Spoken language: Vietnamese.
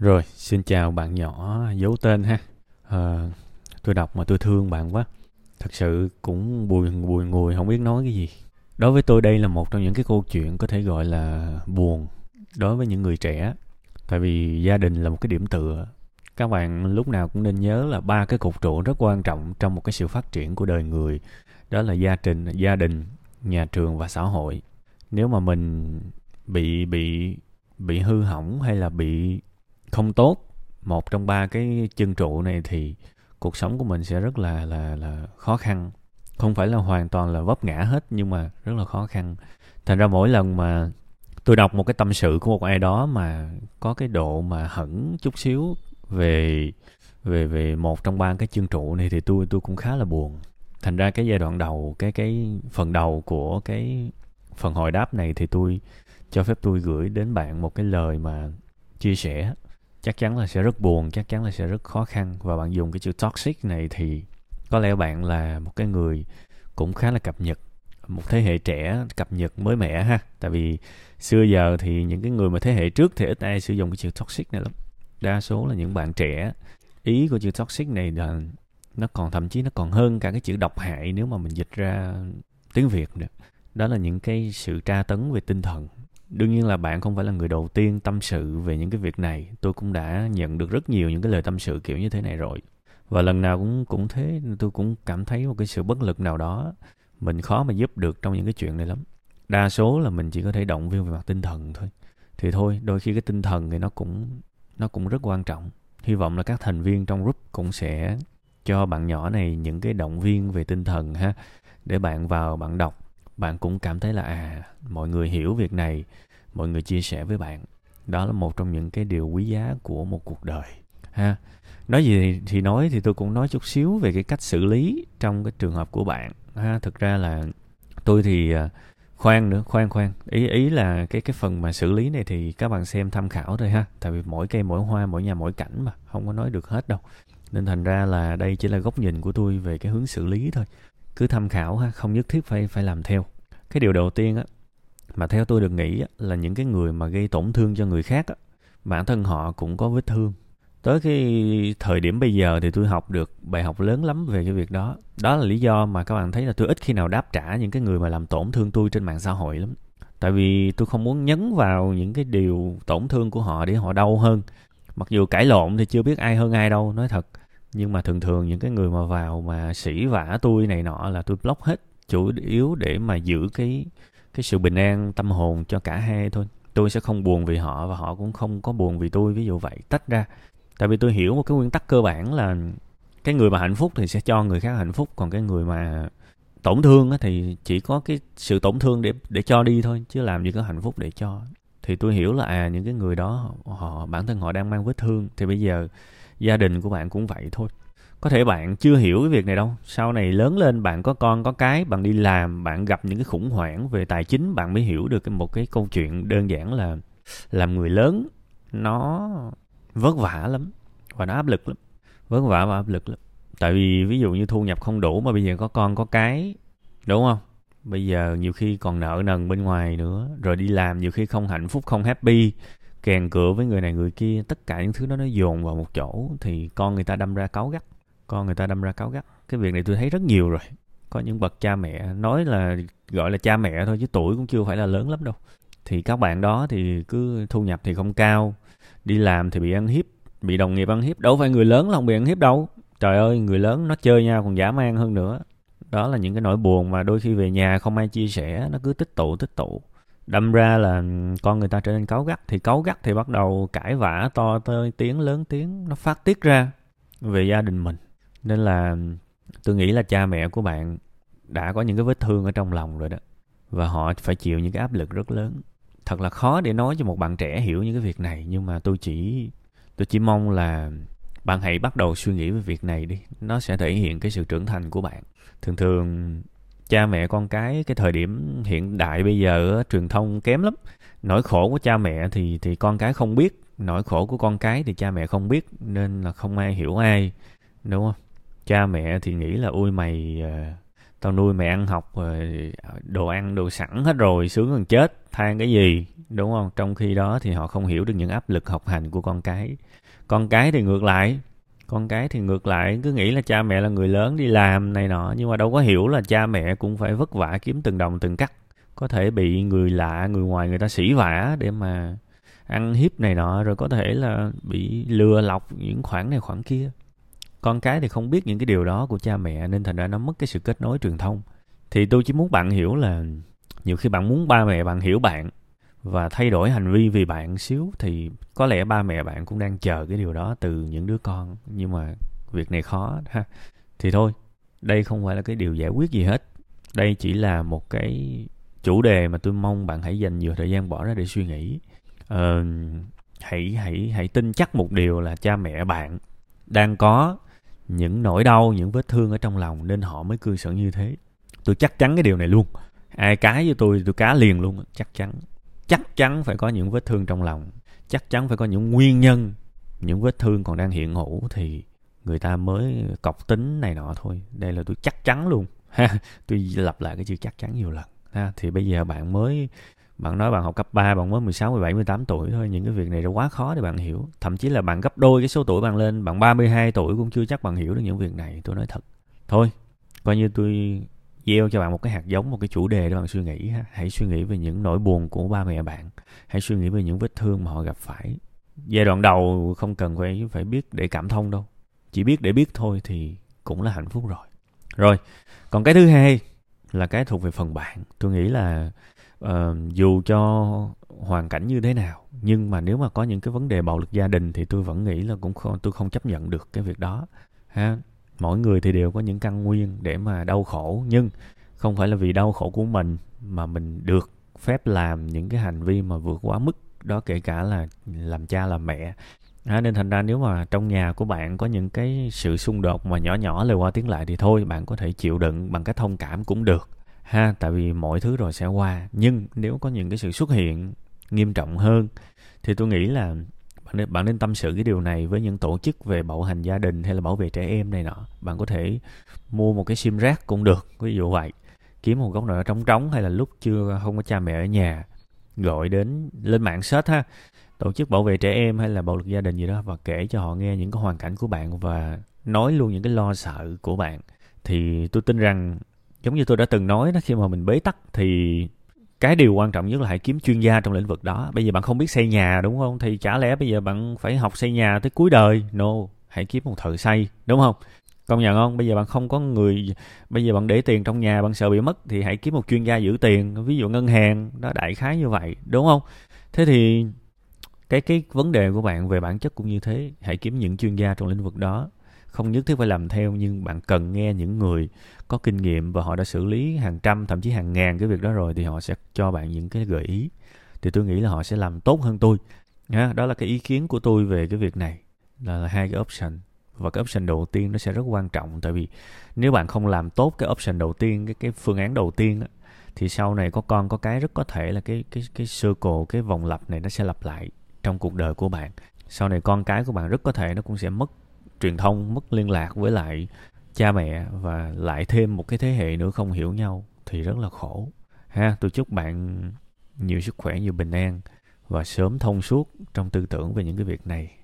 Rồi, xin chào bạn nhỏ giấu tên ha. À, tôi đọc mà tôi thương bạn quá. Thật sự cũng bùi bùi ngùi không biết nói cái gì. Đối với tôi đây là một trong những cái câu chuyện có thể gọi là buồn đối với những người trẻ. Tại vì gia đình là một cái điểm tựa. Các bạn lúc nào cũng nên nhớ là ba cái cột trụ rất quan trọng trong một cái sự phát triển của đời người. Đó là gia trình, gia đình, nhà trường và xã hội. Nếu mà mình bị bị bị hư hỏng hay là bị không tốt, một trong ba cái chân trụ này thì cuộc sống của mình sẽ rất là là là khó khăn. Không phải là hoàn toàn là vấp ngã hết, nhưng mà rất là khó khăn. Thành ra mỗi lần mà tôi đọc một cái tâm sự của một ai đó mà có cái độ mà hẳn chút xíu về về về một trong ba cái chân trụ này thì tôi tôi cũng khá là buồn. Thành ra cái giai đoạn đầu, cái cái phần đầu của cái phần hồi đáp này thì tôi cho phép tôi gửi đến bạn một cái lời mà chia sẻ chắc chắn là sẽ rất buồn, chắc chắn là sẽ rất khó khăn. Và bạn dùng cái chữ toxic này thì có lẽ bạn là một cái người cũng khá là cập nhật, một thế hệ trẻ cập nhật mới mẻ ha. Tại vì xưa giờ thì những cái người mà thế hệ trước thì ít ai sử dụng cái chữ toxic này lắm. Đa số là những bạn trẻ. Ý của chữ toxic này là nó còn, thậm chí nó còn hơn cả cái chữ độc hại nếu mà mình dịch ra tiếng việt nữa. Đó là những cái sự tra tấn về tinh thần đương nhiên là bạn không phải là người đầu tiên tâm sự về những cái việc này. Tôi cũng đã nhận được rất nhiều những cái lời tâm sự kiểu như thế này rồi. Và lần nào cũng cũng thế, tôi cũng cảm thấy một cái sự bất lực nào đó. Mình khó mà giúp được trong những cái chuyện này lắm. Đa số là mình chỉ có thể động viên về mặt tinh thần thôi. Thì thôi, đôi khi cái tinh thần thì nó cũng nó cũng rất quan trọng. Hy vọng là các thành viên trong group cũng sẽ cho bạn nhỏ này những cái động viên về tinh thần ha, để bạn vào, bạn đọc bạn cũng cảm thấy là à mọi người hiểu việc này, mọi người chia sẻ với bạn. Đó là một trong những cái điều quý giá của một cuộc đời, ha. Nói gì thì nói, thì tôi cũng nói chút xíu về cái cách xử lý trong cái trường hợp của bạn, ha. Thực ra là tôi thì à, khoan nữa, khoan khoan. Ý ý là cái cái phần mà xử lý này thì các bạn xem tham khảo thôi, ha. Tại vì mỗi cây, mỗi hoa, mỗi nhà, mỗi cảnh mà, không có nói được hết đâu. Nên thành ra là đây chỉ là góc nhìn của tôi về cái hướng xử lý thôi. Cứ tham khảo, ha, không nhất thiết phải phải làm theo cái điều đầu tiên á mà theo tôi được nghĩ á, là những cái người mà gây tổn thương cho người khác á, bản thân họ cũng có vết thương. Tới cái thời điểm bây giờ thì tôi học được bài học lớn lắm về cái việc đó. Đó là lý do mà các bạn thấy là tôi ít khi nào đáp trả những cái người mà làm tổn thương tôi trên mạng xã hội lắm. Tại vì tôi không muốn nhấn vào những cái điều tổn thương của họ để họ đau hơn. Mặc dù cãi lộn thì chưa biết ai hơn ai đâu nói thật. Nhưng mà thường thường những cái người mà vào mà sỉ vả tôi này nọ là tôi block hết chủ yếu để mà giữ cái cái sự bình an tâm hồn cho cả hai thôi. Tôi sẽ không buồn vì họ và họ cũng không có buồn vì tôi, ví dụ vậy. Tách ra, tại vì tôi hiểu một cái nguyên tắc cơ bản là cái người mà hạnh phúc thì sẽ cho người khác hạnh phúc, còn cái người mà tổn thương thì chỉ có cái sự tổn thương để để cho đi thôi, chứ làm gì có hạnh phúc để cho. Thì tôi hiểu là à những cái người đó, họ, bản thân họ đang mang vết thương, thì bây giờ gia đình của bạn cũng vậy thôi có thể bạn chưa hiểu cái việc này đâu. Sau này lớn lên bạn có con, có cái, bạn đi làm, bạn gặp những cái khủng hoảng về tài chính, bạn mới hiểu được một cái câu chuyện đơn giản là làm người lớn, nó vất vả lắm và nó áp lực lắm. Vất vả và áp lực lắm. Tại vì ví dụ như thu nhập không đủ mà bây giờ có con, có cái, đúng không? Bây giờ nhiều khi còn nợ nần bên ngoài nữa, rồi đi làm nhiều khi không hạnh phúc, không happy, kèn cửa với người này người kia, tất cả những thứ đó nó dồn vào một chỗ thì con người ta đâm ra cáu gắt con người ta đâm ra cáu gắt. Cái việc này tôi thấy rất nhiều rồi. Có những bậc cha mẹ, nói là, gọi là cha mẹ thôi chứ tuổi cũng chưa phải là lớn lắm đâu. Thì các bạn đó thì cứ thu nhập thì không cao, đi làm thì bị ăn hiếp, bị đồng nghiệp ăn hiếp. Đâu phải người lớn là không bị ăn hiếp đâu. Trời ơi, người lớn nó chơi nhau còn giả man hơn nữa. Đó là những cái nỗi buồn mà đôi khi về nhà không ai chia sẻ, nó cứ tích tụ tích tụ. Đâm ra là con người ta trở nên cáu gắt, thì cáu gắt thì bắt đầu cãi vã to tới tiếng, lớn tiếng, nó phát tiết ra về gia đình mình nên là tôi nghĩ là cha mẹ của bạn đã có những cái vết thương ở trong lòng rồi đó. Và họ phải chịu những cái áp lực rất lớn. Thật là khó để nói cho một bạn trẻ hiểu những cái việc này, nhưng mà tôi chỉ tôi chỉ mong là bạn hãy bắt đầu suy nghĩ về việc này đi. Nó sẽ thể hiện cái sự trưởng thành của bạn. Thường thường, cha mẹ con cái cái thời điểm hiện đại bây giờ truyền thông kém lắm. Nỗi khổ của cha mẹ thì thì con cái không biết. Nỗi khổ của con cái thì cha mẹ không biết. Nên là không ai hiểu ai, đúng không? Cha mẹ thì nghĩ là ui mày ờ, tao nuôi mẹ ăn học rồi đồ ăn, đồ sẵn hết rồi, sướng hơn chết, than cái gì? Đúng không? Trong khi đó thì họ không hiểu được những áp lực học hành của con cái. Con cái thì ngược lại, con cái thì ngược lại, cứ nghĩ là cha mẹ là người lớn đi làm này nọ, nhưng mà đâu có hiểu là cha mẹ cũng phải vất vả kiếm từng đồng từng cắt. Có thể bị người lạ, người ngoài, người ta sỉ vả để mà ăn hiếp này nọ, rồi có thể là bị lừa lọc những khoản này khoản kia con cái thì không biết những cái điều đó của cha mẹ nên thành ra nó mất cái sự kết nối truyền thông. Thì tôi chỉ muốn bạn hiểu là nhiều khi bạn muốn ba mẹ bạn hiểu bạn và thay đổi hành vi vì bạn xíu thì có lẽ ba mẹ bạn cũng đang chờ cái điều đó từ những đứa con. Nhưng mà việc này khó ha. Thì thôi đây không phải là cái điều giải quyết gì hết. Đây chỉ là một cái chủ đề mà tôi mong bạn hãy dành nhiều thời gian bỏ ra để suy nghĩ. Ờ, hãy hãy hãy tin chắc một điều là cha mẹ bạn đang có những nỗi đau, những vết thương ở trong lòng nên họ mới cư xử như thế. Tôi chắc chắn cái điều này luôn. Ai cái với tôi tôi cá liền luôn, chắc chắn. Chắc chắn phải có những vết thương trong lòng. Chắc chắn phải có những nguyên nhân, những vết thương còn đang hiện hữu thì người ta mới cọc tính này nọ thôi. Đây là tôi chắc chắn luôn. Ha tôi lặp lại cái chữ chắc chắn nhiều lần. Ha, thì bây giờ bạn mới bạn nói bạn học cấp 3 bạn mới 16, 17, 18 tuổi thôi những cái việc này nó quá khó để bạn hiểu. Thậm chí là bạn gấp đôi cái số tuổi bạn lên bạn 32 tuổi cũng chưa chắc bạn hiểu được những việc này tôi nói thật. Thôi coi như tôi gieo cho bạn một cái hạt giống một cái chủ đề để bạn suy nghĩ ha. Hãy suy nghĩ về những nỗi buồn của ba mẹ bạn. Hãy suy nghĩ về những vết thương mà họ gặp phải. Giai đoạn đầu không cần phải phải biết để cảm thông đâu. Chỉ biết để biết thôi thì cũng là hạnh phúc rồi. Rồi còn cái thứ hai là cái thuộc về phần bạn. Tôi nghĩ là uh, dù cho hoàn cảnh như thế nào nhưng mà nếu mà có những cái vấn đề bạo lực gia đình thì tôi vẫn nghĩ là cũng không tôi không chấp nhận được cái việc đó ha. Mỗi người thì đều có những căn nguyên để mà đau khổ nhưng không phải là vì đau khổ của mình mà mình được phép làm những cái hành vi mà vượt quá mức đó kể cả là làm cha làm mẹ à, nên thành ra nếu mà trong nhà của bạn có những cái sự xung đột mà nhỏ nhỏ lời qua tiếng lại thì thôi bạn có thể chịu đựng bằng cái thông cảm cũng được. Ha tại vì mọi thứ rồi sẽ qua. Nhưng nếu có những cái sự xuất hiện nghiêm trọng hơn thì tôi nghĩ là bạn nên, bạn nên tâm sự cái điều này với những tổ chức về bạo hành gia đình hay là bảo vệ trẻ em này nọ. Bạn có thể mua một cái sim rác cũng được ví dụ vậy. Kiếm một góc nào đó trống trống hay là lúc chưa không có cha mẹ ở nhà gọi đến lên mạng search ha tổ chức bảo vệ trẻ em hay là bạo lực gia đình gì đó, và kể cho họ nghe những cái hoàn cảnh của bạn và nói luôn những cái lo sợ của bạn. Thì tôi tin rằng, giống như tôi đã từng nói đó, khi mà mình bế tắc thì cái điều quan trọng nhất là hãy kiếm chuyên gia trong lĩnh vực đó. Bây giờ bạn không biết xây nhà, đúng không? Thì chả lẽ bây giờ bạn phải học xây nhà tới cuối đời? No, hãy kiếm một thợ xây, đúng không? Công nhận không? Bây giờ bạn không có người, bây giờ bạn để tiền trong nhà, bạn sợ bị mất thì hãy kiếm một chuyên gia giữ tiền, ví dụ ngân hàng, đó, đại khái như vậy, đúng không? Thế thì cái cái vấn đề của bạn về bản chất cũng như thế. Hãy kiếm những chuyên gia trong lĩnh vực đó. Không nhất thiết phải làm theo nhưng bạn cần nghe những người có kinh nghiệm và họ đã xử lý hàng trăm thậm chí hàng ngàn cái việc đó rồi thì họ sẽ cho bạn những cái gợi ý. Thì tôi nghĩ là họ sẽ làm tốt hơn tôi. Ha đó là cái ý kiến của tôi về cái việc này. Là, là hai cái option. Và cái option đầu tiên nó sẽ rất quan trọng tại vì nếu bạn không làm tốt cái option đầu tiên cái cái phương án đầu tiên đó, thì sau này có con có cái rất có thể là cái cái cái circle cái vòng lặp này nó sẽ lặp lại trong cuộc đời của bạn. Sau này con cái của bạn rất có thể nó cũng sẽ mất truyền thông, mất liên lạc với lại cha mẹ và lại thêm một cái thế hệ nữa không hiểu nhau thì rất là khổ. Ha, tôi chúc bạn nhiều sức khỏe, nhiều bình an và sớm thông suốt trong tư tưởng về những cái việc này.